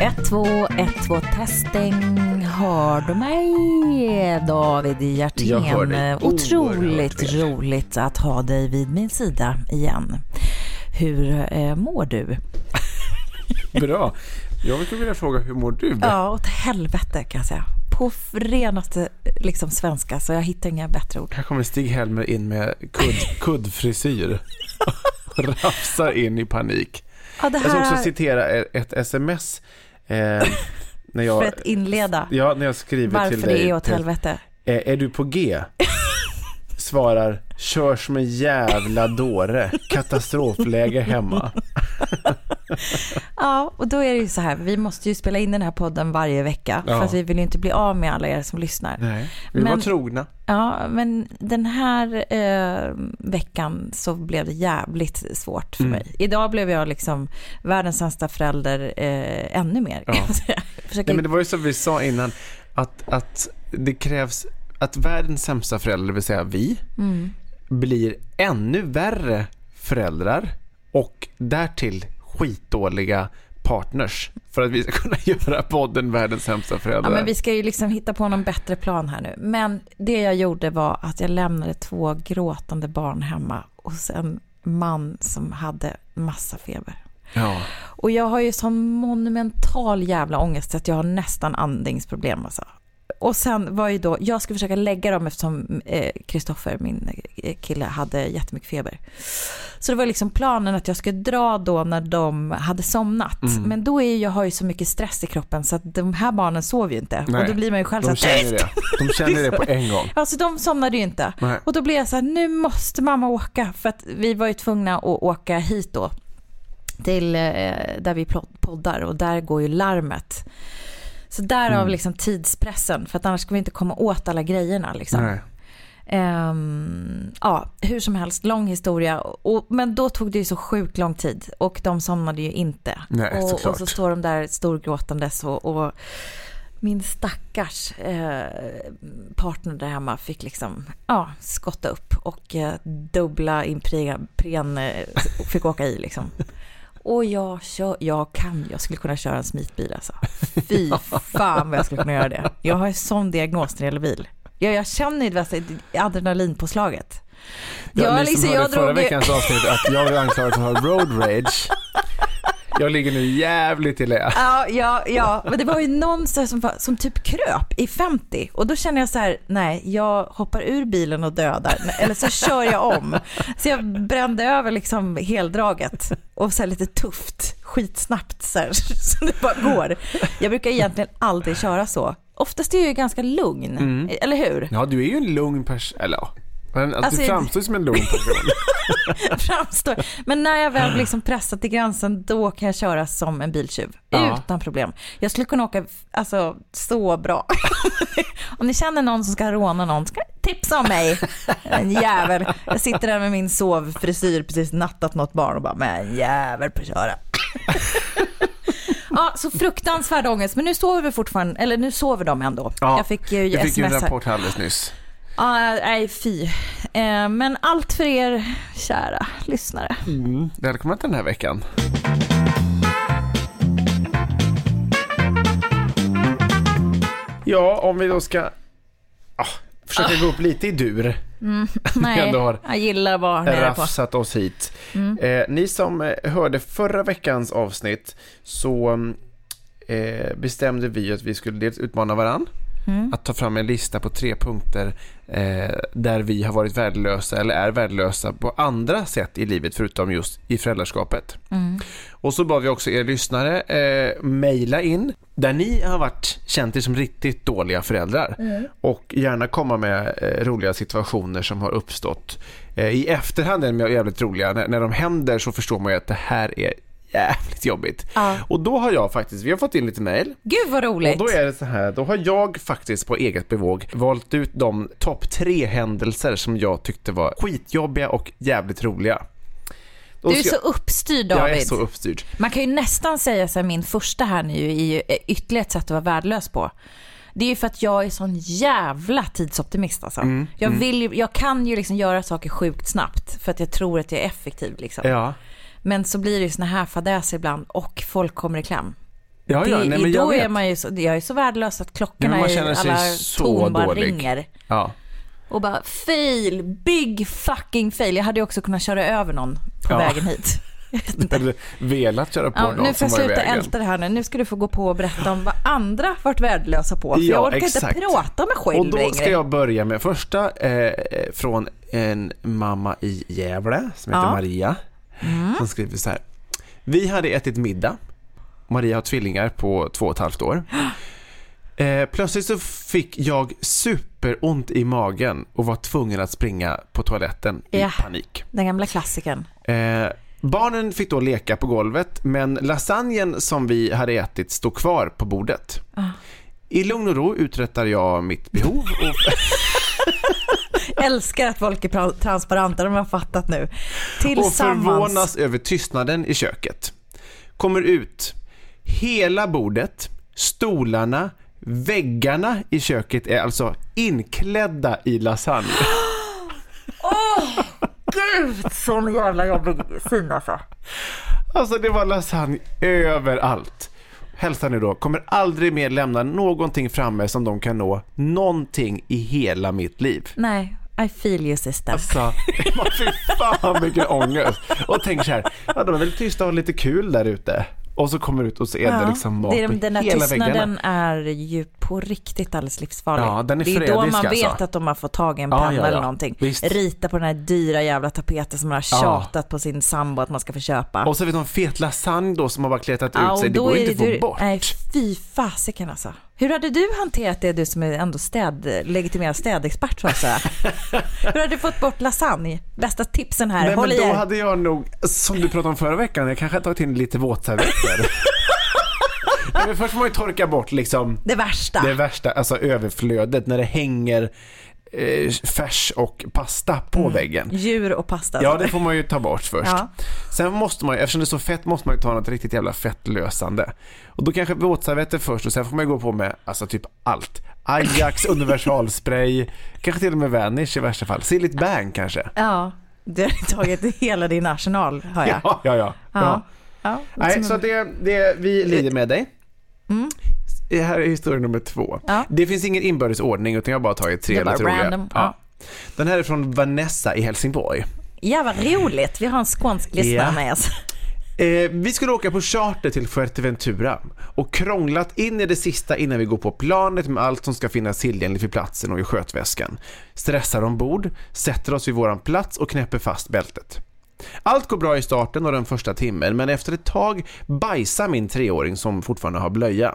1, 2, 1, 2, testing. Hör du mig? David Hjertén. Otroligt roligt att ha dig vid min sida igen. Hur eh, mår du? Bra. Jag skulle vilja fråga, hur mår du? Ja, åt helvete kan jag säga. På renaste liksom, svenska, så jag hittar inga bättre ord. Här kommer Stig-Helmer in med kudd, kuddfrisyr. Och rafsar in i panik. Ja, det Jag ska också här, citera ett sms. Eh, när jag, för att inleda Ja, när jag skriver till varför dig. det är åt till- helvete. Eh, är du på G? Svarar, kör som en jävla dåre. Katastrofläge hemma. Ja, och då är det ju så här, vi måste ju spela in den här podden varje vecka, Ja. för att vi vill ju inte bli av med alla er som lyssnar. Nej, vi Men- var trogna. Ja, men den här eh, veckan så blev det jävligt svårt för Mm. mig. Idag blev jag liksom världens sämsta förälder eh, ännu mer. Ja. Försöker... Nej, men det var ju som vi sa innan, att, att det krävs att världens sämsta förälder, det vill säga vi, mm. blir ännu värre föräldrar och därtill skitdåliga partners för att vi ska kunna göra podden världens sämsta föräldrar. Ja, men vi ska ju liksom hitta på någon bättre plan här nu. Men det jag gjorde var att jag lämnade två gråtande barn hemma hos en man som hade massa feber. ja. Och jag har ju sån monumental jävla ångest att jag har nästan andningsproblem alltså. Och sen var ju då, jag skulle försöka lägga dem eftersom Kristoffer, min eh, kille, hade jättemycket feber. Så det var liksom planen att jag skulle dra då när de hade somnat. Mm. Men då är jag har ju så mycket stress i kroppen så att de här barnen sov ju inte. Nej, och då blir man ju själv De så här, känner det. De känner det på en gång. Alltså de somnade ju inte. Nej. Och då blev jag så här, nu måste mamma åka. För att vi var ju tvungna att åka hit då. Till eh, där vi poddar och där går ju larmet. Så därav Mm. liksom tidspressen. För att annars ska vi inte komma åt alla grejerna liksom. Ehm, ja, hur som helst, lång historia. Och, men då tog det ju så sjukt lång tid och de somnade ju inte. Nej, och, och så står de där storgråtandes och, och min stackars eh, partner där hemma fick liksom, ja, skotta upp och eh, dubbla Impren eh, fick åka i liksom. Och jag, kör, jag kan, jag skulle kunna köra en smitbil alltså. Fy fan vad jag skulle kunna göra det. Jag har en sån diagnos när det gäller bil. Jag, jag känner ju adrenalinpåslaget. Ja, Jag ni liksom- som hörde jag förra drog veckans avsnitt att jag blev anklagad för att ha road rage. Jag ligger nu jävligt i lä. Ja, ja, ja, men det var ju någon som, var- som typ kröp i 50 och då känner jag så här, nej, jag hoppar ur bilen och dödar, eller så kör jag om. Så jag brände över liksom heldraget och så lite tufft, skitsnabbt så här, så det bara går. Jag brukar egentligen aldrig köra så. Oftast är jag ju ganska lugn, Mm. eller hur? Ja, du är ju en lugn person. Eller ja. Men att Alltså, du framstår som en lugn person. framstår. Men när jag väl liksom pressat till gränsen, då kan jag köra som en biltjuv. Ja. Utan problem. Jag skulle kunna åka alltså, så bra. om ni känner någon som ska råna någon, ska tipsa om mig. En jävel. Jag sitter där med min sovfrisyr, precis nattat något barn och bara, men en jävel på att köra. Ja, så fruktansvärd ångest. Men nu sover vi fortfarande, eller nu sover de ändå. Ja, jag fick ju Jag fick ju en sms rapport alldeles nyss. Ja, nej fy. Eh, men allt för er kära lyssnare. Mm. Välkomna till den här veckan. Ja, om vi då ska ah, försöka gå upp lite i dur. Nej, ändå har jag gillar att vara nere på. rafsat oss hit. Eh, ni som eh, hörde förra veckans avsnitt så eh, bestämde vi att vi skulle dels utmana varann att ta fram en lista på tre punkter eh, där vi har varit värdelösa eller är värdelösa på andra sätt i livet förutom just i föräldraskapet. Och så bad vi också er lyssnare eh, mejla in där ni har varit känt er som riktigt dåliga föräldrar och gärna komma med eh, roliga situationer som har uppstått. Eh, I efterhand är de jävligt roliga. När, när de händer så förstår man ju att det här är jävligt jobbigt. Ja. Och då har jag faktiskt, vi har fått in lite mejl Gud vad roligt. och då är det så här, då har jag faktiskt på eget bevåg valt ut de topp tre händelser som jag tyckte var skitjobbiga och jävligt roliga. Du är så uppstyrd David. Jag är så uppstyrd. Man kan ju nästan säga så här, min första här nu är ju ytterligare ett sätt att vara värdelös på. Det är ju för att jag är sån jävla tidsoptimist alltså. Mm, jag, vill ju, jag kan ju liksom göra saker sjukt snabbt för att jag tror att jag är effektiv liksom. Ja. Men så blir det ju såna här fadäser ibland och folk kommer i kläm. Ja, ja, det, nej, men jag då vet. är man ju så, jag är så värdelös att Ja, klockorna man i alla så torn bara dålig. ringer. Ja. Och bara fail, big fucking fail. Jag hade ju också kunnat köra över någon på Ja. vägen hit. Jag. Eller velat köra på Ja, någon nu får jag sluta älta det här nu. Nu ska du få gå på och berätta om vad andra varit värdelösa på. För Ja, jag orkar exakt. inte prata mig själv Och då ska jag börja med första eh, från en mamma i Gävle som heter Ja. Maria. Som skriver så här. Vi hade ätit middag. Maria har tvillingar på två och ett halvt år. Eh, plötsligt så fick jag superont i magen och var tvungen att springa på toaletten i Ja. panik. Den gamla klassikern. Eh, barnen fick då leka på golvet men lasagnen som vi hade ätit stod kvar på bordet. Ah. I lugn och ro uträttar jag mitt behov och Älskar att folk är transparenta, de har fattat nu. och Tillsammans. förvånas över tystnaden i köket. Kommer ut. Hela bordet, stolarna, väggarna i köket är alltså inklädda i lasagne. Gud, sån jävla jobbig syn alltså. Alltså det var lasagne överallt. Hälsa nu då, kommer aldrig mer lämna någonting framme som de kan nå någonting i hela mitt liv. Nej, I feel you sister. Alltså, fy fan vilken ångest. Och tänk så här, ja de är väl tysta och har lite kul där ute. Och så kommer ut och så är det liksom mat det är, den där hela tystnaden väggarna. är ju på riktigt alldeles livsfarlig. Ja, den är det är då man vet alltså. att de har fått tag i en Ja, penna ja, ja. eller någonting. Visst. Rita på den här dyra jävla tapeten som man har Ja. tjatat på sin sambo att man ska få köpa. Och så vet de fet lasagne då som har bara kletat Ja, ut sig. Det går ju inte att du- få bort. Nej, fy fasiken alltså. Hur hade du hanterat det, du som är ändå städ, legitimerad städexpert så att? Hur hade du fått bort lasagne? Bästa tipsen här, Nej, håll men då er. hade jag nog, som du pratade om förra veckan, jag kanske hade tagit in lite våtservetter. Men först får man ju torka bort liksom Det värsta. det värsta, alltså överflödet när det hänger eh, färs och pasta på väggen. Djur och pasta. Ja, det får man ju ta bort först. Ja. Sen måste man ju, eftersom det är så fett, måste man ju ta något riktigt jävla fettlösande. Och då kanske våtservetter först och sen får man ju gå på med, alltså typ allt. Ajax, universalspray, kanske till och med Vanish i värsta fall. Silligt Bang kanske. Ja, du har tagit hela din arsenal, hör jag. Ja, ja, ja. Ja. ja. Nej, så det, det, vi lider med dig. Det här är historia nummer två. Ja. Det finns ingen inbördes ordning utan jag har bara tagit tre lite roliga. ja. Den här är från Vanessa i Helsingborg. Ja, vad roligt. Vi har en skånsk lyssnare Ja. med oss. Eh, vi skulle åka på charter till Fuerteventura och krånglat in i det sista innan vi går på planet med allt som ska finnas tillgängligt vid platsen och i skötväskan. Stressar ombord, sätter oss vid våran plats och knäpper fast bältet. Allt går bra i starten och den första timmen men efter ett tag bajsar min treåring som fortfarande har blöja.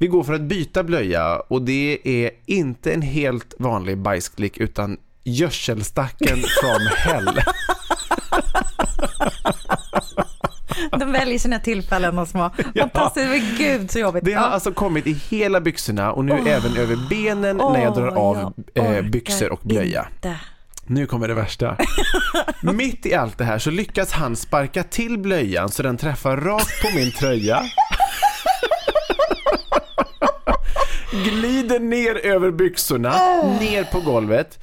Vi går för att byta blöja och det är inte en helt vanlig bajsklick utan gödselstacken from hell. De väljer sina tillfällen och små. Fantastiskt, men gud så jobbigt. Det har Ja. alltså kommit i hela byxorna och nu även över benen när jag drar av jag eh, byxor och blöja. Inte. Nu kommer det värsta. Mitt i allt det här så lyckas han sparka till blöjan så den träffar rakt på min tröja. Glider ner över byxorna, ner på golvet.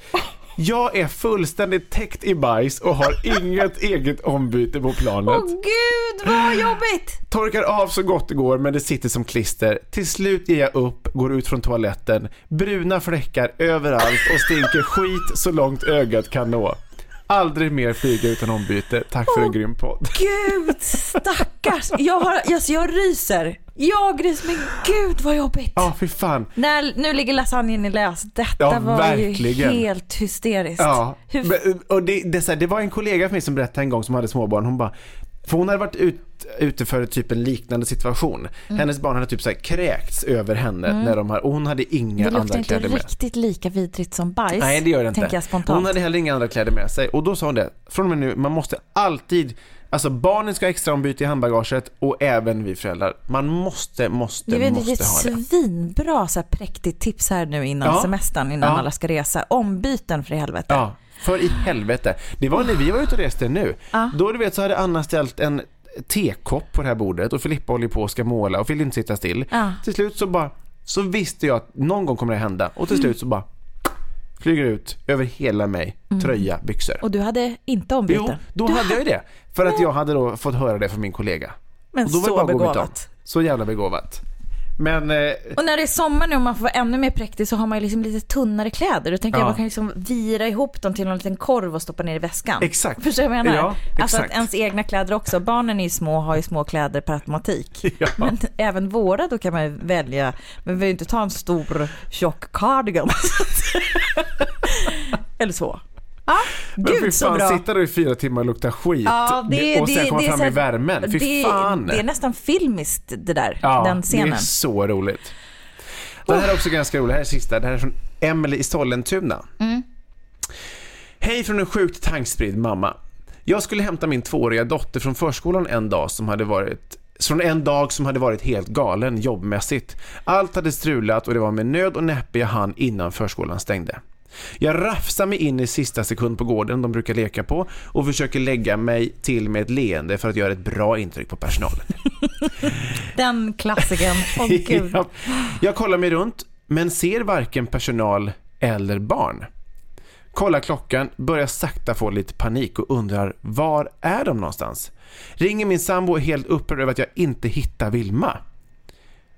Jag är fullständigt täckt i bajs och har inget eget ombyte på planet. Åh gud vad jobbigt! Torkar av så gott det går men det sitter som klister. Till slut ger jag upp, går ut från toaletten. Bruna fläckar överallt och stinker skit så långt ögat kan nå. Aldrig mer flyga utan ombyte. Tack för en grym podd. Gud stackars. Jag, har, alltså jag ryser. Jag ryser men gud vad jobbigt. Ja, fy fan. När, nu ligger lasagnen i läs. Detta Ja, var verkligen. ju helt hysteriskt. Ja, men, och det, det, så här, det var en kollega för mig som berättade en gång som hade småbarn. Hon bara, för hon hade varit ut, ute för typ en liknande situation. Mm. Hennes barn hade typ så här kräkts över henne när de har, och hon hade inga det luktar andra inte kläder med. riktigt lika vidrigt som bajs. Nej, det gör det inte. Tänker jag spontant. Hon hade heller inga andra kläder med sig. Och då sa hon det, från och med nu, man måste alltid, alltså barnen ska ha extra ombyte i handbagaget och även vi föräldrar. Man måste, måste, vet måste det är ha ett det. svinbra så här präktigt tips här nu innan Ja. semestern, innan Ja. alla ska resa. Ombyten för i helvete. Ja, för i helvete. Det var när vi var ute och reste nu. Ja. Då du vet så hade Anna ställt en tekopp på det här bordet och Filippa håller på och ska måla och vill inte sitta still. Ja. Till slut så bara, så visste jag att någon gång kommer det hända och till slut så bara flyger det ut över hela mig, tröja, byxor. Och du hade inte ombyten? Jo, då du hade jag ju det. För att jag hade då fått höra det från min kollega. Men och då var så bara begåvat. Så jävla begåvat. Men, eh, Och när det är sommar nu och man får vara ännu mer präktig så har man ju liksom lite tunnare kläder. Då tänker Ja. jag man kan liksom vira ihop dem till en liten korv och stoppa ner i väskan. Exakt. Förstår du vad jag menar? Ja, Alltså att ens egna kläder också. Barnen är ju små och har ju små kläder per automatik. Ja. Men även våra då kan man ju välja. Men vi vill inte ta en stor tjock cardigan. Eller så. Ja, men fy gud så fan, bra. sitta då i fyra timmar och lukta skit Ja, det, och sen det, komma det fram så i värmen. Fy det, fan. Det är nästan filmiskt det där, Ja, den scenen. det är så roligt. Den här är också ganska rolig. Det här är sista. Det här är från Emily i Sollentuna. Mm. Hej från en sjukt tankspridd mamma. Jag skulle hämta min tvååriga dotter från förskolan en dag som hade varit från en dag som hade varit helt galen jobbmässigt. Allt hade strulat och det var med nöd och näppe jag hann innan förskolan stängde. Jag rafsar mig in i sista sekund på gården de brukar leka på och försöker lägga mig till med ett leende för att göra ett bra intryck på personalen. Den klassikern. Åh gud. Ja. Jag kollar mig runt, men ser varken personal eller barn. Kollar klockan, börjar sakta få lite panik och undrar var är de någonstans? Ringer min sambo helt upprörd över att jag inte hittar Vilma.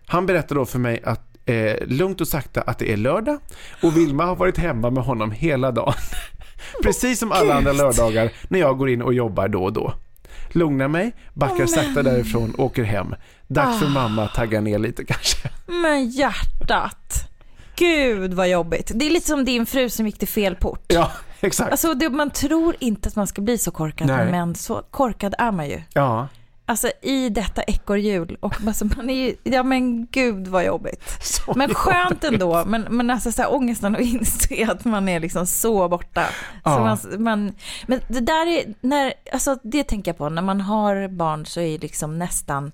Han berättar då för mig att eh, lugnt och sakta att det är lördag och Vilma har varit hemma med honom hela dagen. Precis som alla andra lördagar när jag går in och jobbar då och då. Lugnar mig, backar sakta därifrån, åker hem. Dags för mamma att tagga ner lite kanske. Men hjärtat. Gud vad jobbigt. Det är lite som din fru som gick till fel port. Ja, exakt. Alltså det, man tror inte att man ska bli så korkad, Nej. men så korkad är man ju. Ja, Alltså i detta ekorrhjul och alltså, man är ju, ja men gud vad jobbigt. så Men skönt jobbigt. ändå, men, men alltså så här, ångesten att inse att man är liksom så borta. Så Ja. man, man, men det där är, när, alltså det tänker jag på, när man har barn så är liksom nästan,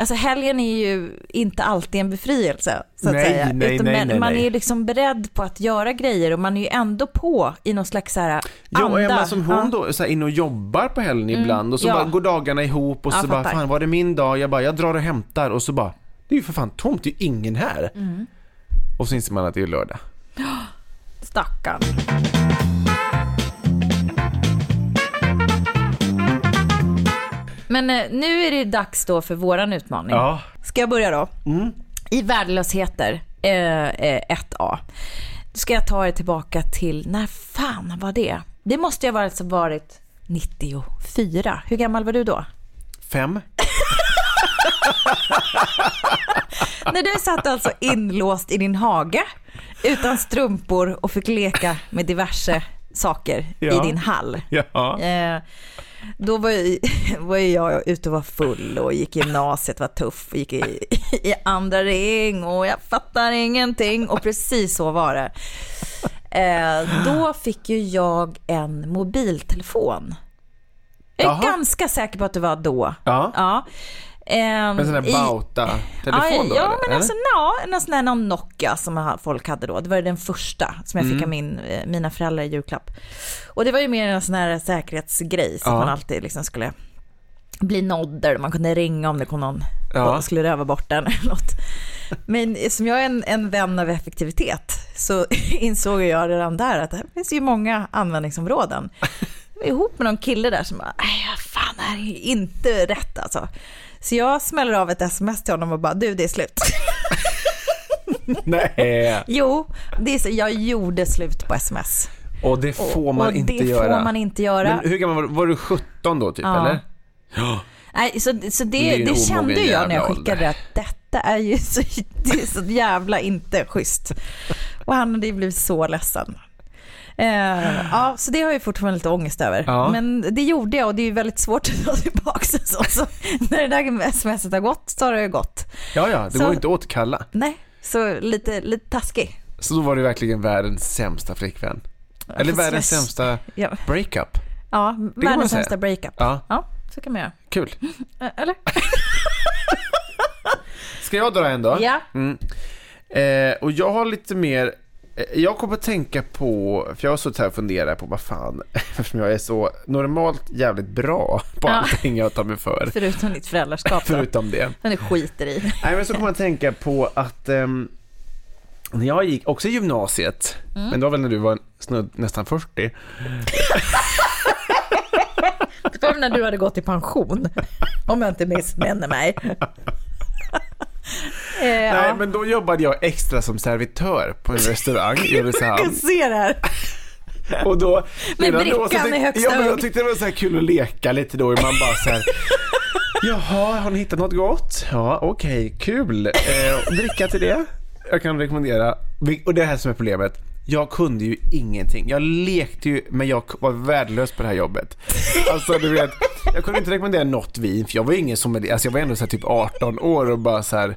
alltså helgen är ju inte alltid en befrielse så att Nej, säga. nej, Utan nej, nej, man är ju liksom beredd på att göra grejer och man är ju ändå på i någon slags så här Ja, och anda. Som hon Ja. Mm, då så här, in och jobbar på helgen ibland och så ja. bara går dagarna ihop och Ja, så bara fan var det min dag? Jag bara jag drar och hämtar och så bara det är ju för fan tomt, det är ju ingen här. Mm. Och så inser man att det är lördag. Stackarn. Men eh, nu är det dags då för våran utmaning. Ska jag börja då? I värdelösheter eh, eh, 1A. Då ska jag ta er tillbaka till, när fan var det? Det måste ju ha varit, varit 94. Hur gammal var du då? Fem? När du satt alltså inlåst i din hage utan strumpor och fick leka med diverse saker Ja. i din hall. Ja. Eh, då var ju, var jag ute och var full och gick gymnasiet, var tuff och gick i, i andra ring och jag fattar ingenting och precis så var det. Eh, då fick ju jag en mobiltelefon. Jag är Jaha. ganska säker på att det var då. Ja. Ja. Ehm, En sån där Bauta-telefon då ja, eller? men alltså, ja, en sån där någon Nokia som folk hade då. Det var den första som jag Mm. fick av min, eh, mina föräldrar i julklapp. Och det var ju mer en sån här säkerhetsgrej så Ja. man alltid liksom skulle bli nådd där man kunde ringa om det kom någon Ja. och skulle röva bort den eller något. Men som jag är en, en vän av effektivitet så insåg jag redan där att det finns ju många användningsområden. Jag var ihop med någon kille där som bara, nej fan det här är inte rätt alltså. Så jag smäller av ett sms till honom och bara, du det är slut. Nej. Jo, det är så, jag gjorde slut på sms. Och det får man och inte det göra. får man inte göra. Men hur gammal var du? Var du 17 då typ Ja. eller? Nej, så, så Det det, kände jag när jag skickade ålder. det att detta är ju så, det är så jävla inte schysst. Och han hade ju blivit så ledsen. Eh, ja, så det har jag fortfarande lite ångest över. Ja. Men det gjorde jag och det är ju väldigt svårt att ta tillbaka en sån. Så när det där smset har gått så har det ju gått. Ja, ja, det Så- går inte att återkalla. Nej, så lite, lite taskig. Så då var du verkligen världens sämsta flickvän. Eller Fast världens jag- sämsta breakup. ja man världens sämsta breakup. Ja, Ja, så kan man göra. kul. Eh, Eller? Ska jag dra en då? Ja. Mm. Eh, och jag har lite mer, jag kommer att tänka på, för jag har suttit här och funderat på vad fan, eftersom jag är så normalt jävligt bra på Ja. allting jag tar mig för. Förutom ditt föräldraskap. Förutom det. Den du skiter i. Nej men så kommer jag att tänka på att ehm, när jag gick också i gymnasiet, Mm. men det var väl när du var snudd nästan 40. Det var när du hade gått i pension. Om jag inte missminner mig. Eh, Nej ja. men då jobbade jag extra som servitör på en restaurang i Jag Ulricehamn. ser det här. Och då, Med då brickan tyck- i högsta ja, men jag tyckte det var så här kul att leka lite då. Man bara så här, Jaha, har ni hittat något gott? Ja, okej, kul. Eh, dricka till det? Jag kan rekommendera. Och det här som är problemet. Jag kunde ju ingenting. Jag lekte ju, men jag var värdelös på det här jobbet. Alltså du vet, jag kunde inte rekommendera något vin, för jag var ingen som, alltså jag var ändå så här typ 18 år och bara så här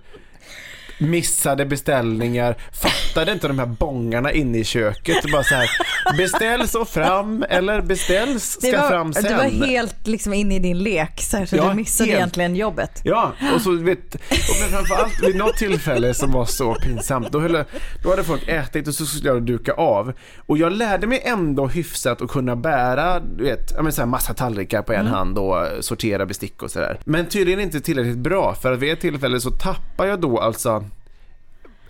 missade beställningar, fattade inte de här bångarna inne i köket. Bara så här, beställs och fram eller beställs, ska var, fram sen. du var helt liksom inne i din lek så, här, så Ja, du missade helt. egentligen jobbet. Ja, och så vet, och men framförallt vid något tillfälle som var så pinsamt, då, höll, jag- då hade folk ätit och så skulle jag duka av. Och jag lärde mig ändå hyfsat att kunna bära, du vet, ja, men så här massa tallrikar på en hand och sortera bestick och sådär. Men tydligen inte tillräckligt bra, för att vid ett tillfälle så tappar jag då alltså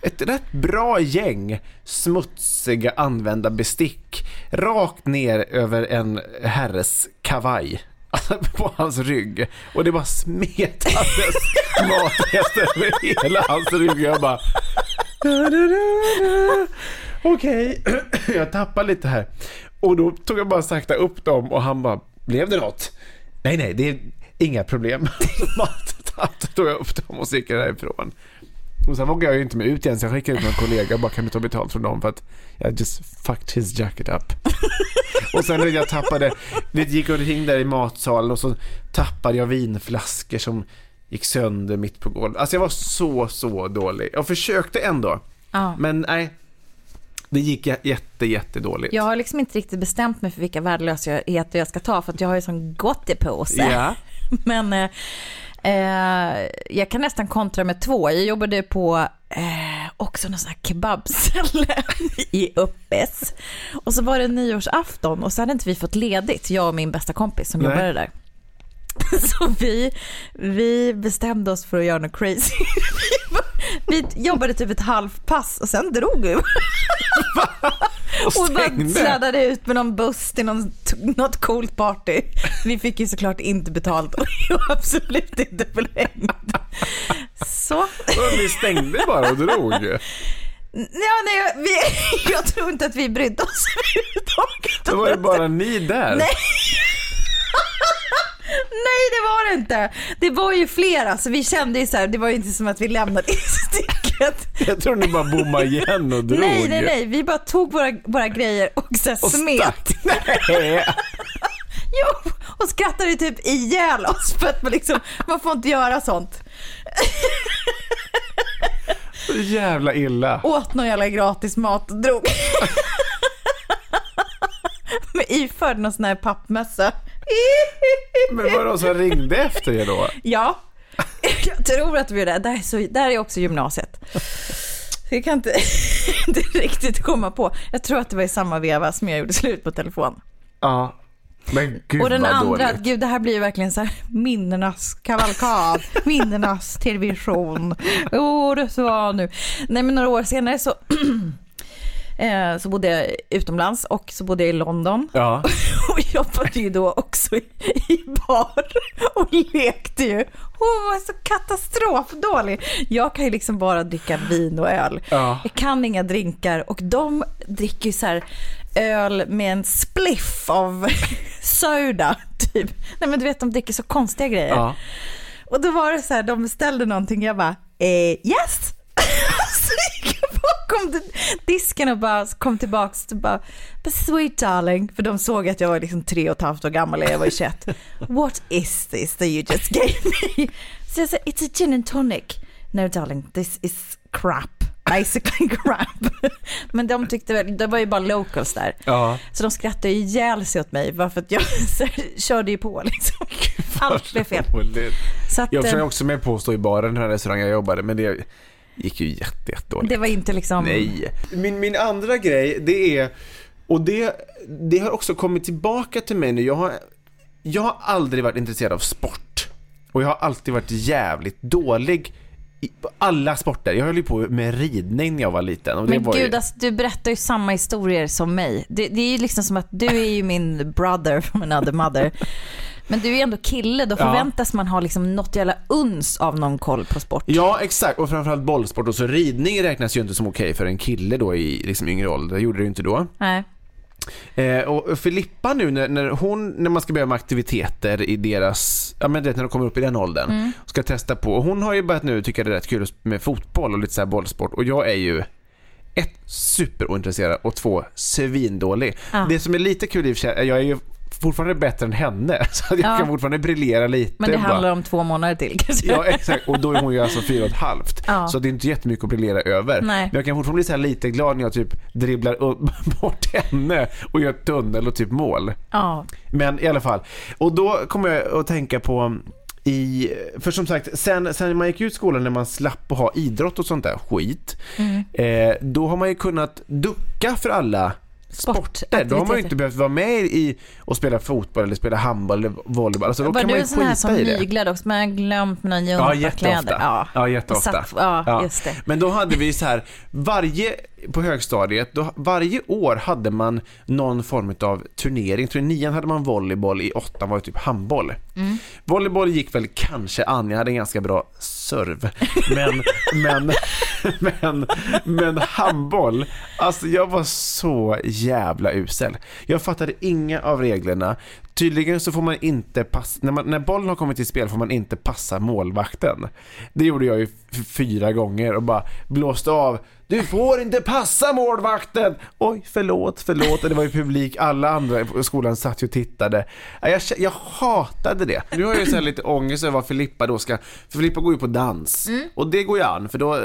ett rätt bra gäng smutsiga använda bestick rakt ner över en herres kavaj. Alltså på hans rygg. Och det bara smetades matrester över hela hans rygg. Jag bara... Okej, jag tappar lite här. Och då tog jag bara sakta upp dem och han bara, blev det något? Nej, nej, det är inga problem. Så tog jag upp dem och så gick jag därifrån. Och sen vågade jag ju inte mig ut igen så jag skickade ut någon kollega bara kan du ta betalt från dem för att jag just fucked his jacket up. och sen när jag tappade, det gick omkring där i matsalen och så tappade jag vinflaskor som gick sönder mitt på golvet. Alltså jag var så, så dålig. Jag försökte ändå, Ja. men nej. Det gick jä- jätte, jättedåligt. Jag har liksom inte riktigt bestämt mig för vilka värdelösheter jag ska ta för att jag har ju sån gottepåse. Ja. Men eh, jag kan nästan kontra med två. Jag jobbade på eh, också någon sån här kebabställe i Uppes. Och så var det nyårsafton och så hade inte vi fått ledigt, jag och min bästa kompis som Nej. jobbade där. Så vi, vi bestämde oss för att göra något crazy. Vi jobbade typ ett halvpass och sen drog vi. Och Och bara sladdade ut med någon buss till någon, något coolt party. Vi fick ju såklart inte betalt och absolut inte förlängt. Så. Ni stängde bara och drog. Ja, nej, vi, jag tror inte att vi brydde oss överhuvudtaget. Då var det bara ni där. Nej. Nej, det var det inte. Det var ju flera, så vi kände ju så här, det var ju inte som att vi lämnade i sticket. Jag tror ni bara bommade igen och drog. Nej, nej, nej, vi bara tog våra, våra grejer och så Och smet. stack. Nej. Jo, och skrattade typ ihjäl oss för att man, liksom, man får inte göra sånt. Så jävla illa. Åt någon jävla gratis mat och drog. Med iförd någon sån här pappmössa. Men var det någon som ringde efter er då? Ja, jag tror att vi är där. Där är, så, där är också gymnasiet. Så jag kan inte, inte riktigt komma på. Jag tror att det var i samma veva som jag gjorde slut på telefon. Ja. Men gud och den vad andra, dåligt. gud det här blir ju verkligen så här minnenas kavalkad, minnenas television. Åh, det var nu. Nej men några år senare så, eh, så bodde jag utomlands och så bodde jag i London. Ja. Och jobbade ju då också i, i bar och lekte ju. Hon var så katastrofdålig. Jag kan ju liksom bara dricka vin och öl. Ja. Jag kan inga drinkar och de dricker ju så här öl med en spliff av soda typ. Nej men du vet de dricker så konstiga grejer. Ja. Och då var det så här, de beställde någonting, jag bara, eh, yes! jag bakom disken och bara kom tillbaks och bara, but sweet darling, för de såg att jag var liksom tre och ett halvt år gammal och jag var 21. What is this that you just gave me? Så jag sa, it's a gin and tonic. No darling, this is crap. Basically crap. Men de tyckte väl, det var ju bara locals där. Ja. Så de skrattade ju ihjäl sig åt mig, bara för att jag körde ju på liksom. Allt blev fel. Så att, Jag försökte eh, också med på att stå i baren, den här restaurangen jag jobbade, men det gick ju jätte, jättedåligt. det var inte liksom... Nej. Min, min andra grej, det är, och det, det har också kommit tillbaka till mig nu. Jag har, jag har aldrig varit intresserad av sport. Och jag har alltid varit jävligt dålig i alla sporter. Jag höll ju på med ridning när jag var liten. Och det Men var gud, ju, alltså, du berättar ju samma historier som mig. Det, det är ju liksom som att du är ju min brother from another mother. Men du är ändå kille, då Ja. förväntas man ha liksom något jävla uns av någon koll på sport. Ja, exakt. Och framförallt bollsport. Och så ridning räknas ju inte som okej för en kille då i liksom yngre ålder. Det gjorde det ju inte då. Nej. Eh, och Filippa nu när, när hon, när man ska börja med aktiviteter i deras, ja men det, när de kommer upp i den åldern, Mm. ska testa på. Hon har ju börjat nu tycka det är rätt kul med fotboll och lite så här bollsport. Och jag är ju ett, superointresserad och två, svindålig. Ja. Det som är lite kul i och för sig, jag är ju fortfarande bättre än henne. Så att jag Ja. kan fortfarande briljera lite. Men det handlar om två månader till kanske. Ja exakt, och då är hon ju alltså fyra och ett halvt. Ja. Så det är inte jättemycket att briljera över. Nej. Men jag kan fortfarande bli så här lite glad när jag typ dribblar upp- bort henne och gör tunnel och typ mål. Ja. Men i alla fall. Och då kommer jag att tänka på i, för som sagt, sen, sen man gick ut skolan när man slapp att ha idrott och sånt där skit, Mm. eh, då har man ju kunnat ducka för alla sporter. Då har man ju inte behövt vara med i och spela fotboll eller spela handboll eller volleyboll. Alltså, då Var kan man du ju en sån här som myglade också? Jag har glömt mina Ja, gympakläder. jätteofta. Ja, jätteofta. Satt, ja, just det. Men då hade vi så här, varje, på högstadiet, då, varje år hade man någon form av turnering. Jag tror i nian hade man volleyboll, i åttan var det typ handboll. Mm. Volleyboll gick väl kanske an, jag hade en ganska bra serv. Men, men, men, men handboll, alltså jag var så jävla usel. Jag fattade inga av reglerna. Tydligen så får man inte passa, när, man, när bollen har kommit till spel får man inte passa målvakten. Det gjorde jag ju f- fyra gånger och bara blåste av. Du får inte passa målvakten! Oj, förlåt, förlåt. Och det var ju publik, alla andra på skolan satt ju och tittade. Ja, Jag, jag hatade det. Nu har jag ju så lite ångest över vad Filippa då ska, för Filippa går ju på dans. Och det går ju an, för då eh,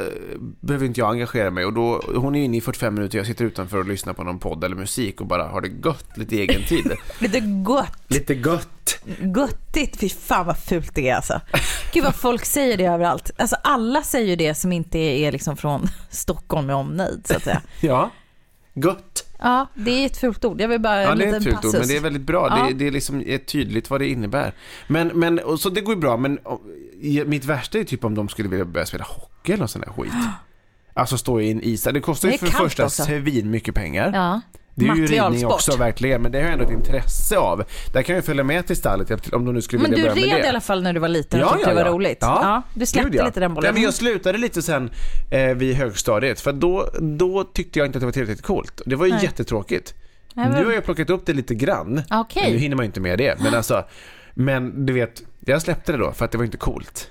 behöver inte jag engagera mig. Och då, hon är ju inne i 45 minuter, jag sitter utanför och lyssnar på någon podd eller musik och bara har det gött, lite egen tid. Lite gott. Lite gött. Göttigt, fy fan vad fult det är alltså. Gud vad folk säger det överallt. Alltså alla säger det som inte är liksom från Stockholm med omnejd så att säga. Ja, gött. Ja, det är ett fult ord. Jag vill bara Ja, en det är liten ett fult passus. ord, men det är väldigt bra. Ja. Det, det är liksom är tydligt vad det innebär. Men, men och så det går ju bra, men och, mitt värsta är typ om de skulle vilja börja spela hockey eller någon sån där skit. Alltså stå i en is. Det kostar ju Det för kallt första också. svin mycket pengar. Ja. Det är ju ridning också verkligen, men det har jag ändå ett intresse av. Där kan jag följa med till stallet om de nu skulle Men vilja du börja med red det. i alla fall när du var liten och tyckte det var roligt. Ja, du släppte Gud, ja. lite den bollen. Ja, men jag slutade lite sen eh, vid högstadiet för då, då tyckte jag inte att det var tillräckligt coolt. Det var ju Nej. jättetråkigt. Nej, men- Nu har jag plockat upp det lite grann. Men nu hinner man ju inte med det. Men alltså, men du vet, jag släppte det då för att det var inte coolt.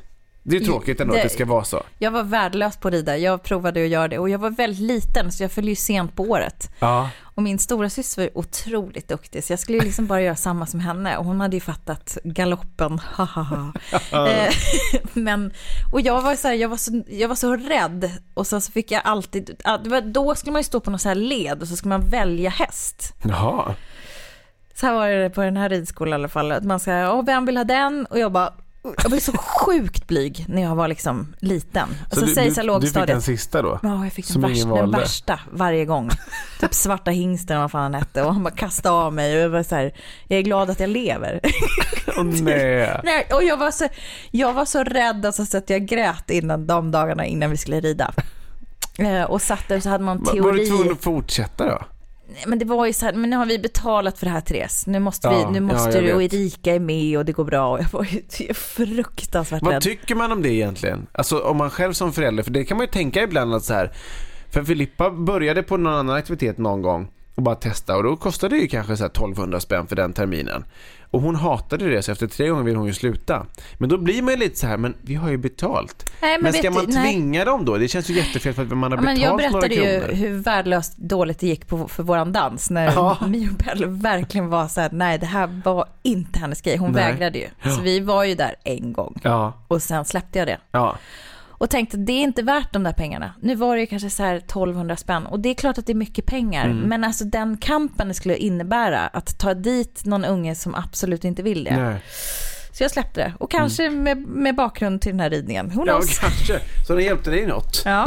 Det är tråkigt ändå Det- att det ska vara så. Jag var värdelös på att rida. Jag provade att göra det och jag var väldigt liten så jag följde ju sent på året. Ja. Och min stora syster var otroligt duktig så jag skulle liksom bara göra samma som henne och hon hade ju fattat galoppen, hahaha. Eh, Men, och jag var, så här, jag, var så, jag var så rädd och så, så fick jag alltid, då skulle man ju stå på något så här led och så skulle man välja häst. Jaha. Så här var det på den här ridskolan i alla fall, att man ska, åh vem vill ha den? Och jag bara, jag var så sjukt blyg när jag var liksom liten. Så Alltså, du, säg du, så här du fick lågstadiet. den sista då? Ja, jag fick den värsta, den värsta varje gång. Typ svarta hingsten, vad fan han hette. Och han bara kastade av mig och jag var så här, jag är glad att jag lever. Åh nej. Nej, och jag var så, jag var så rädd alltså, så att jag grät innan de dagarna innan vi skulle rida. Eh, och satt där och så hade man Var var du teori. tvungen att fortsätta då? Men det var ju så här, men nu har vi betalat för det här Therese. Nu måste, vi, Ja, nu ja, måste jag du och. Erika är med och det går bra. Och jag var ju fruktansvärt Vad rädd. tycker man om det egentligen? Alltså om man själv som förälder, för det kan man ju tänka ibland att så här, för Filippa började på någon annan aktivitet någon gång och bara testa och då kostade det ju kanske så här 1200 spänn för den terminen. Och hon hatade det så efter tre gånger vill hon ju sluta. Men då blir man ju lite så här, men vi har ju betalt. Nej, men men ska man du- nej. tvinga dem då? Det känns ju jättefel för att man har Ja, men betalt jag några berättade ju kronor. hur värdelöst dåligt det gick på, för våran dans när Ja. Mio Bell verkligen var så här, nej det här var inte hennes grej. Hon Nej. vägrade ju. Så vi var ju där en gång Ja, och sen släppte jag det. ja. Och tänkte det är inte värt de där pengarna. Nu var det ju kanske så här 1200 spänn och det är klart att det är mycket pengar. Mm. Men alltså den kampen det skulle innebära att ta dit någon unge som absolut inte vill det. Nej. Så jag släppte det. Och kanske med, med bakgrund till den här ridningen. Mm. Ja, kanske. Så den hjälpte dig något? Ja.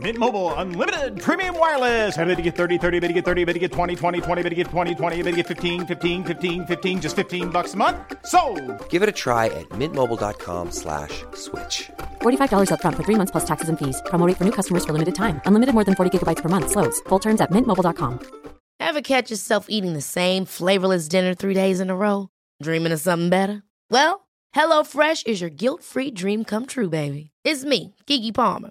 Mint Mobile unlimited premium wireless. Ready to get 30, 30, bit to get 30, bit to get 20, 20, 20, bit to get 20, 20, bit to get 15, 15, 15, 15 just 15 bucks a month. So, Give it a try at mintmobile.com slash switch. $45 upfront for three months plus taxes and fees. Promo for new customers for limited time. Unlimited more than 40 gigabytes per month. Slows. Full terms at mintmobile.com. Ever catch yourself eating the same flavorless dinner three days in a row? Dreaming of something better? Well, HelloFresh is your guilt-free dream come true, baby. It's me, Kiki Palmer.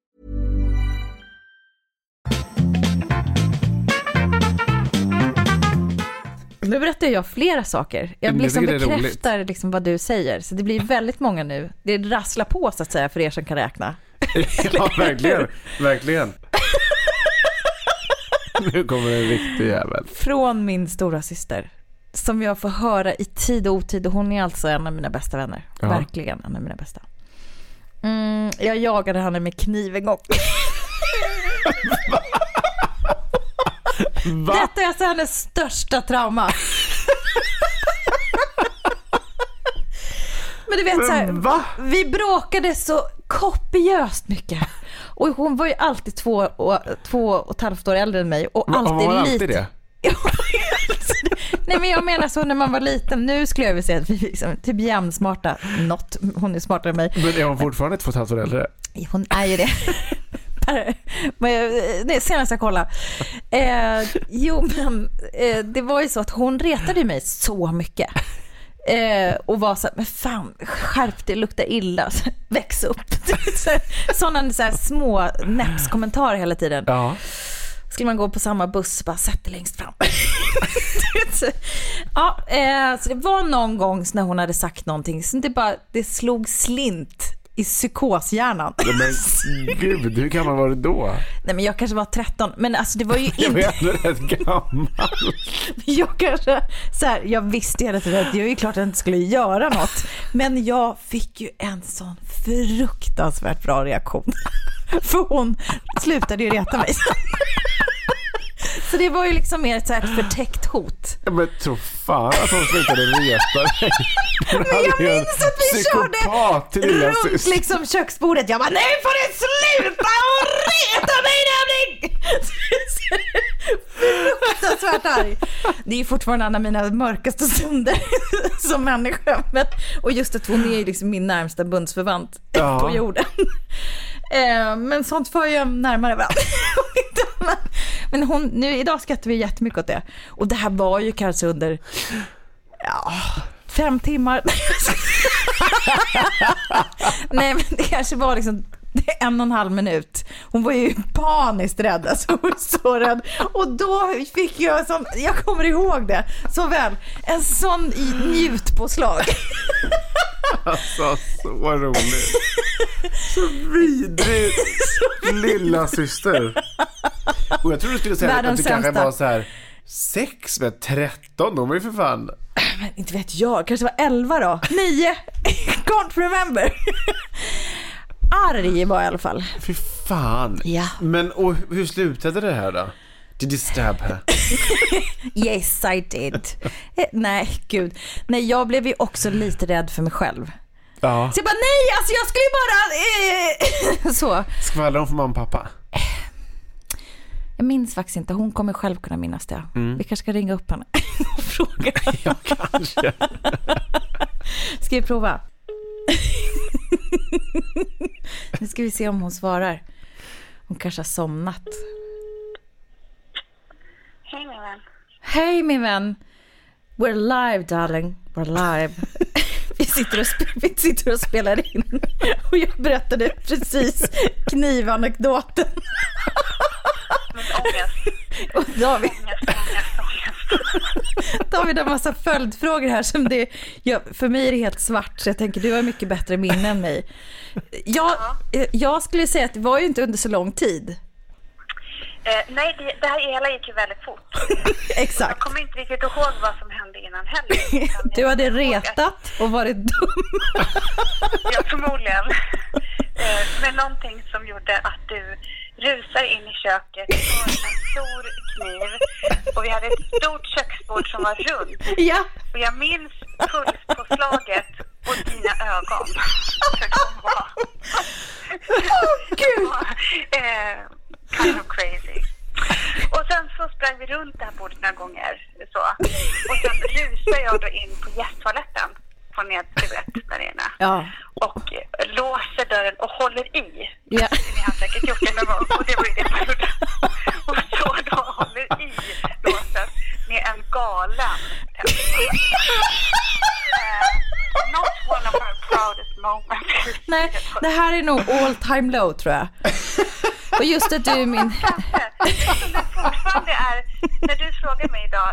Nu berättar jag flera saker. Jag Jag liksom bekräftar liksom vad du säger. Så det blir väldigt många nu. Det rasslar på så att säga för er som kan räkna. Ja, verkligen. Verkligen. Nu kommer en riktig jävel. Från min stora syster Som jag får höra i tid och otid. Och hon är alltså en av mina bästa vänner. Ja. Verkligen en av mina bästa. Mm, jag jagade henne med kniv en gång. Va? Detta är alltså hennes största trauma. Men du vet så här, Men vi bråkade så kopiöst mycket. Och hon var ju alltid två och, två och ett halvt år äldre än mig. Och Va- alltid var hon lite... alltid det? Nej men jag menar så när man var liten. Nu skulle jag vilja säga att vi liksom, typ jämnsmarta. Något, hon är smartare än mig. Men är hon fortfarande två och ett halvt år äldre? Hon är ju det. Per- men jag- Nej, senast jag kollade. Eh, jo, men eh, det var ju så att hon retade mig så mycket. Eh, och var så här, men fan, skärp dig, luktar illa, väx upp. Sådana så här små näpskommentarer hela tiden. Ja. Skulle man gå på samma buss, bara sätt dig längst fram. Ja, eh, så det var någon gång när hon hade sagt någonting, så det bara, det slog slint i psykoshjärnan. Ja, Men gud, hur gammal var du då? Nej men jag kanske var 13, men alltså det var ju Jag var inte, ändå rätt gammal. jag kanske, så här, jag visste hela tiden att jag är ju klart att jag inte skulle göra något, men jag fick ju en sån fruktansvärt bra reaktion. För hon slutade ju reta mig. Så det var ju liksom mer ett, så här ett förtäckt hot. Ja, Men tro fan att hon slutade reta dig. Men jag minns att vi körde runt liksom köksbordet. Jag bara, nu får du sluta och reta mig Dövling! Fruktansvärt arg. Det är fortfarande en av mina mörkaste stunder som människa. Men, och just att hon är ju liksom min närmsta bundsförvant Ja. på jorden. Eh, Men sånt för ju närmare varandra. Men hon, nu, idag skrattar vi jättemycket åt det. Och det här var ju kanske under ja, fem timmar. Nej men det kanske var liksom en och en halv minut. Hon var ju paniskt rädd, alltså hon var så rädd. Och då fick jag sån, jag kommer ihåg det så väl, en sån njutpåslag. Alltså, så roligt. Så vidrigt. Lilla syster. Och jag tror du skulle säga Världens att du kanske sämsta. var så här sex med 13, de var ju för fan... Men inte vet jag, kanske var 11 då? 9? Can't remember. Arg var jag i alla fall. Fy fan. Ja. Men och hur slutade det här då? Did you stab her? Yes I did. Eh, Nej, gud. Nej, jag blev ju också lite rädd för mig själv. Ja. Så jag bara, nej, alltså jag skulle ju bara... Eh, så. Skvallrar hon för mamma och pappa? Jag minns faktiskt inte, hon kommer själv kunna minnas det. Vi kanske ska ringa upp henne och fråga. Ja, kanske. Ska vi prova? nu ska vi se om hon svarar. Hon kanske har somnat. Hej min vän. Hej min vän. We're live darling. We're live. vi, sitter och vi sitter och spelar in. Och jag berättade precis knivanekdoten. Ångest. Och David, Ångest, ångest, ångest. David har massa följdfrågor här som det, ja, för mig är det helt svart så jag tänker du har mycket bättre minne än mig. Jag, eh, jag skulle säga att det var ju inte under så lång tid. Eh, nej, det, det här hela gick ju väldigt fort. Jag Exakt. kommer inte riktigt ihåg vad som hände innan heller. Du jag hade retat och varit dum. Ja, förmodligen. Eh, Men någonting som gjorde att du rusar in i köket och en stor kniv. Och vi hade ett stort köksbord som var runt. Ja, Och jag minns pulspåslaget och dina ögon. För de var... gud. eh, kind of crazy. Och sen så sprang vi runt det här bordet några gånger. Så. Och sen rusar jag då in på gästtoaletten på nedsturet där inne. Ja. Och låser dörren och håller i. Ja. Ni har säkert gjort det någon gång. Och det var ju det man gjorde. Och så då håller i låset med en galen. Eh, Not one of our proudest moments. Nej, det här är nog all time low tror jag. Och just att du är min... Eftersom det fortfarande är, när du frågar mig idag,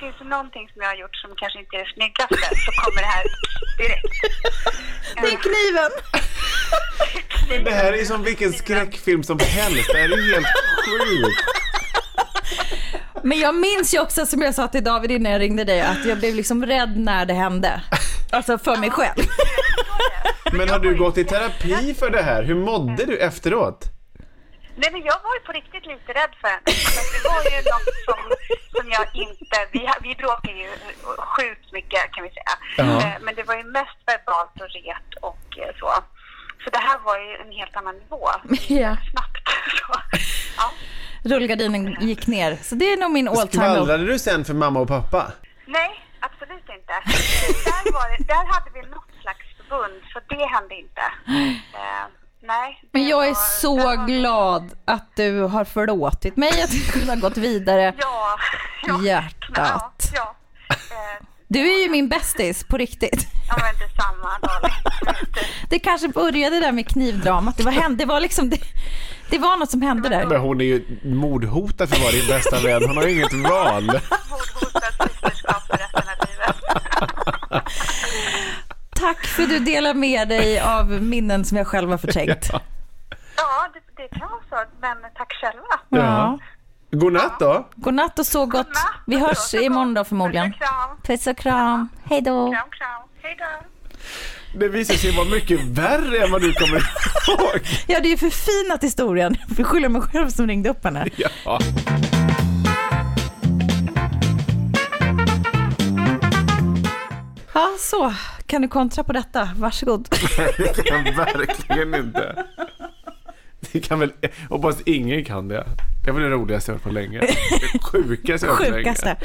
finns det någonting som jag har gjort som kanske inte är det snyggaste, så kommer det här direkt. Det är kniven. Men det här är som vilken skräckfilm som helst. Det här är helt sjukt. Men jag minns ju också som jag sa till David innan jag ringde dig att jag blev liksom rädd när det hände. Alltså för mig själv. Men har du gått i terapi för det här? Hur mådde du efteråt? Nej men jag var ju på riktigt lite rädd för henne. Att det var ju något som, som jag inte, vi, vi bråkar ju sjukt mycket kan vi säga. Ja. Eh, Men det var ju mest verbalt och ret och eh, så. Så det här var ju en helt annan nivå. Ja. Snabbt. Så. Ja. Rullgardinen gick ner. Så det är nog min all time. Skvallrade du sen för mamma och pappa? Nej, absolut inte. Eh, Där, var det, där hade vi något slags förbund, så det hände inte. Nej. Men jag är var- så var- glad att du har förlåtit mig, att du kunde ha gått vidare. Ja. ja. Hjärtat. Ja. ja. Eh, Du är ju min bästis på riktigt. ja, men detsamma. Det kanske började där med knivdramat. Det var, händ- det var liksom, det, det var något som hände där. Men hon är ju mordhotad för att vara din bästa vän. Hon har ju inget val. Mordhotad systerskap för resten av livet. Tack för att du delar med dig av minnen som jag själv har förträngt. Ja, det, det kan vara så, men tack själva. Ja. God natt då. God natt och så gott. Godnatt. Vi hörs imorgon då förmodligen. Puss och kram. Puss och kram. Hej då. Kram, kram. Hej då. Det visar sig vara mycket värre än vad du kommer ihåg. Ja, det är ju förfinat historien. Jag får skylla mig själv som ringde upp henne. Ja. Ja, så. Kan du kontra på detta? Varsågod. Det kan jag verkligen inte. Det kan väl, hoppas ingen kan det. Det var det roligaste jag hört på länge. Det sjukaste jag hört på länge. Sjukaste.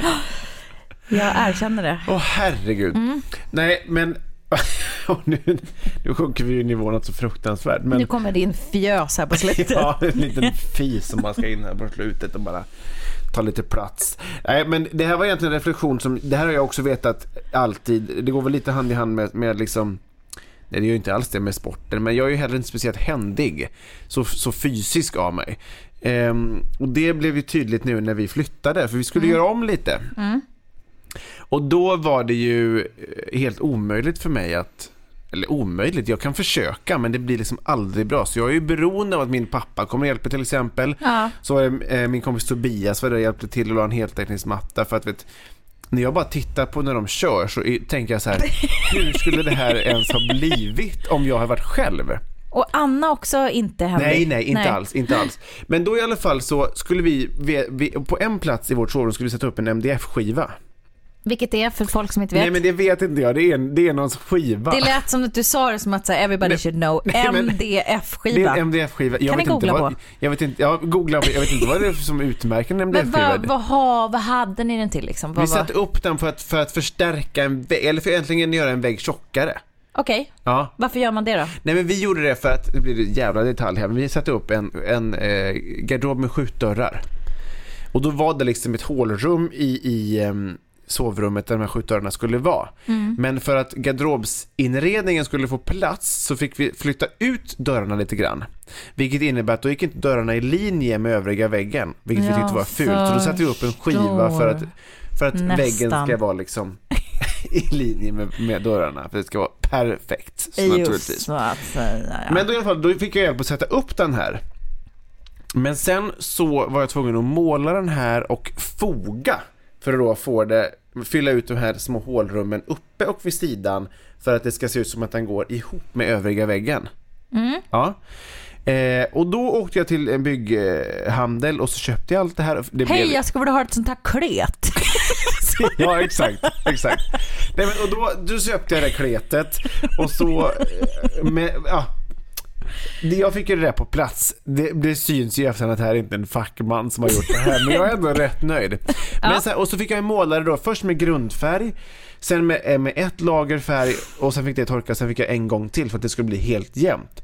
Jag erkänner det. Åh herregud. Mm. Nej men, nu, nu sjunker vi ju nivån något så fruktansvärt. Men, Nu kommer din fjös här på slutet. ja, en liten fis som man ska in här på slutet och bara ta lite plats. Nej men det här var egentligen en reflektion som, det här har jag också vetat alltid. Det går väl lite hand i hand med, med liksom Nej, det gör ju inte alls det med sporten, men jag är ju heller inte speciellt händig. Så, så fysisk av mig. Ehm, och det blev ju tydligt nu när vi flyttade, för vi skulle göra om lite. Och då var det ju eh, helt omöjligt för mig att eller omöjligt, jag kan försöka men det blir liksom aldrig bra. Så jag är ju beroende av att min pappa kommer och hjälper till exempel. Ja. Så eh, min kompis Tobias var där och hjälpte till och la en heltäckningsmatta för att vet, när jag bara tittar på när de kör så tänker jag så här, hur skulle det här ens ha blivit om jag hade varit själv? Och Anna också inte händig. Nej, nej, inte alls, inte alls. Men då i alla fall så skulle vi, vi, vi på en plats i vårt sovrum skulle vi sätta upp en MDF-skiva. Vilket är för folk som inte vet. Nej men det vet inte jag, det är, det är någons skiva. Det lät som att du sa det som att så här, everybody Nej, should know. men- Det är MDF-skiva. en MDF-skiva. Jag Kan vet ni inte googla vad, på? Jag vet inte, ja, googla, jag vet inte vad det är som utmärker en Men MDF-skiva. vad, vad, ha, vad hade ni den till liksom? Vad Vi satte upp den för att, för att förstärka en vägg, eller för egentligen göra en vägg tjockare. Okej, Ja. varför gör man det då? Nej men vi gjorde det för att, det blir en jävla detalj här, men vi satte upp en, en eh, garderob med skjutdörrar. Och då var det liksom ett hålrum i, i ehm, sovrummet där de här skjutdörrarna skulle vara. Men för att garderobsinredningen skulle få plats så fick vi flytta ut dörrarna lite grann. Vilket innebär att då gick inte dörrarna i linje med övriga väggen, vilket vi Jag tyckte var fult. Så då satte vi upp en skiva för att, för att Nästan. väggen ska vara liksom i linje med, med dörrarna. För det ska vara perfekt. Just så att säga. Ja. Men då, i alla fall, då fick jag hjälp att sätta upp den här. Men sen så var jag tvungen att måla den här och foga för att då få det, fylla ut de här små hålrummen uppe och vid sidan för att det ska se ut som att den går ihop med övriga väggen. Ja. Eh, och då åkte jag till en bygghandel och så köpte jag allt det här. Det Hej, jag skulle vilja ha ett sånt här klet. Ja, exakt. exakt. Nej, men, och då, då köpte jag det kletet och så... eh, Med, ja, jag fick ju det där på plats. Det, det syns ju efterhand att det här är inte en fackman som har gjort det här, men jag är ändå rätt nöjd. Men så här, och så fick jag måla det då, först med grundfärg, sen med, eh, med ett lager färg och sen fick det torka, sen fick jag en gång till för att det skulle bli helt jämnt.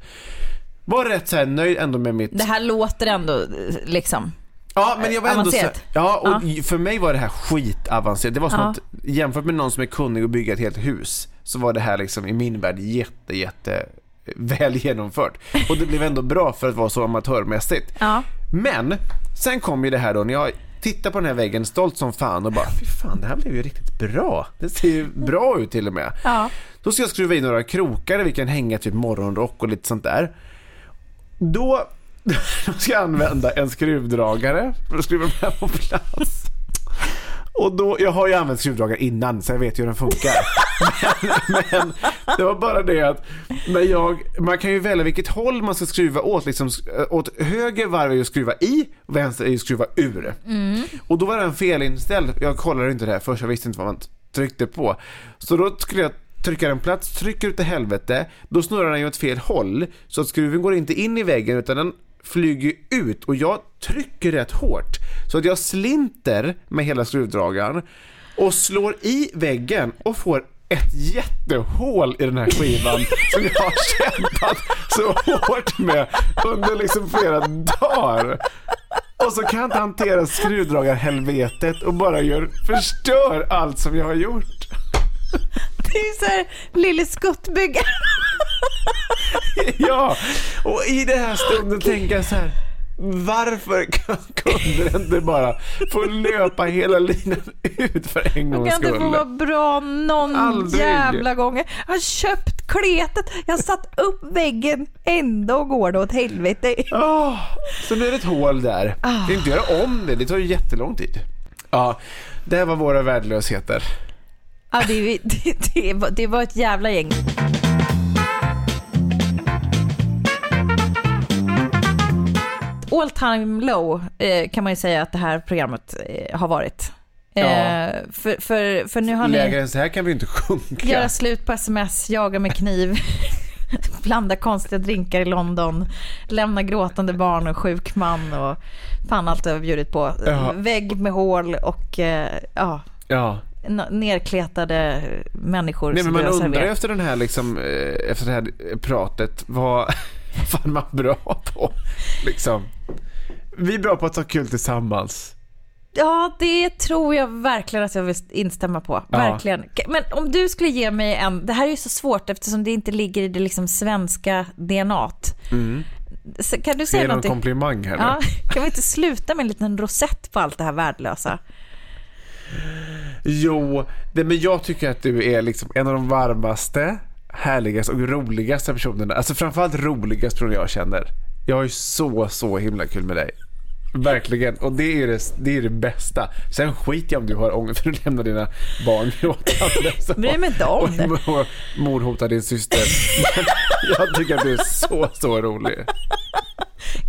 Var rätt så här nöjd ändå med mitt... Det här låter ändå liksom. Ja, men jag var ändå så, Avancerat. Ja, och för mig var det här skitavancerat. Det var som Ja. att jämfört med någon som är kunnig och bygga ett helt hus så var det här liksom i min värld jätte, jätte väl genomfört. Och det blev ändå bra för att vara så amatörmässigt. Ja. Men sen kom ju det här då när jag tittar på den här väggen stolt som fan och bara fy fan det här blev ju riktigt bra. Det ser ju bra ut till och med. Ja. Då ska jag skruva in några krokar där vi kan hänga typ morgonrock och lite sånt där. Då, då ska jag använda en skruvdragare för att skruva här på plats. Och då, jag har ju använt skruvdragare innan så jag vet ju hur den funkar. Men, men det var bara det att när jag, man kan ju välja vilket håll man ska skruva åt. Liksom, åt höger varv är ju att skruva i, vänster är ju att skruva ur. Och då var den felinställd. Jag kollade inte det här först, jag visste inte vad man tryckte på. Så då skulle jag trycka den plats, trycker ut i helvete, då snurrar den ju åt fel håll. Så att skruven går inte in i väggen utan den flyger ut och jag trycker rätt hårt. Så att jag slinter med hela skruvdragaren och slår i väggen och får ett jättehål i den här skivan som jag har kämpat så hårt med under liksom flera dagar. Och så kan jag inte hantera skruvdragarhelvetet och bara gör, förstör allt som jag har gjort. Det är så här Lille Skuttbyggare. Ja, och i den här stunden tänker jag så här. Varför kunde det inte bara få löpa hela linan ut för en gångs Kan det få skull? vara bra någon Aldrig. jävla gång? Jag har köpt kletet, jag har satt upp väggen, ändå går det åt helvete. Åh, så nu är det ett hål där. Ah. Jag kan inte göra om det, det tar ju jättelång tid. Ja, det var våra värdelösheter. Ja, det, det, det, var, det var ett jävla gäng. All time low eh, kan man ju säga att det här programmet eh, har varit. Ja. Eh, för, för, för nu har ni... Lägre än så här kan vi inte sjunka. Göra slut på sms, jaga med kniv, blanda konstiga drinkar i London, lämna gråtande barn och sjuk man och fan allt jag har bjudit på. Ja. Vägg med hål och eh, ja, Ja. nerkletade människor Nej, men man du undrar efter den här liksom, eh, efter det här pratet, vad vad fan man bra på? Liksom. Vi är bra på att ha kul tillsammans. Ja, det tror jag verkligen att jag vill instämma på. Ja. Verkligen. Men om du skulle ge mig en, det här är ju så svårt eftersom det inte ligger i det liksom svenska DNAt. Så Kan du säga är någon någonting? komplimang här. Ja, kan vi inte sluta med en liten rosett på allt det här värdelösa? Jo, det, men jag tycker att du är liksom en av de varmaste, härligaste och roligaste personerna. Alltså framförallt roligaste personen jag känner. Jag har ju så, så himla kul med dig. Verkligen. Och det är det, det, är det bästa. Sen skiter jag om du har ångest för att lämna dina barn gråtande. Bryr mig inte om det. Och, och mordhotar din syster. Jag tycker att du är så, så rolig.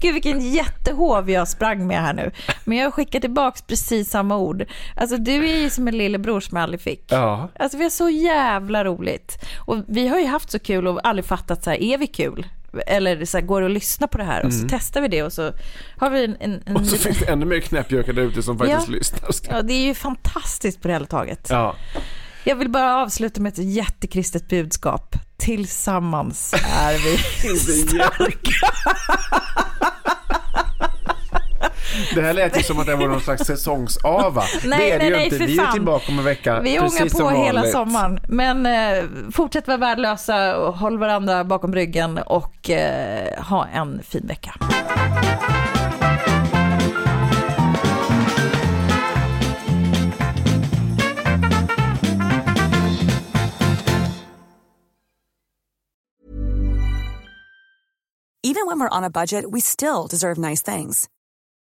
Gud vilken jättehov jag sprang med här nu. Men jag skickar tillbaks precis samma ord. Alltså du är ju som en lillebror som jag aldrig fick. Ja. Alltså vi har så jävla roligt. Och vi har ju haft så kul och aldrig fattat så här, är vi kul? Eller så här, går det att lyssna på det här? Och så testar vi det och så har vi en... en, en Mm. Och så finns det ännu mer knäppjökar där ute som faktiskt Ja. lyssnar. Ja, det är ju fantastiskt på det hela taget. Ja. Jag vill bara avsluta med ett jättekristet budskap. Tillsammans är vi starka. Det här lät ju som att det var någon slags säsongsava. Nej, det är det nej, ju nej, inte. för Vi är fan. tillbaka om en vecka. Vi precis ångar på som hela sommaren. Men eh, fortsätt vara värdelösa och håll varandra bakom ryggen och eh, ha en fin vecka. Even when we're on a budget, we still deserve nice things.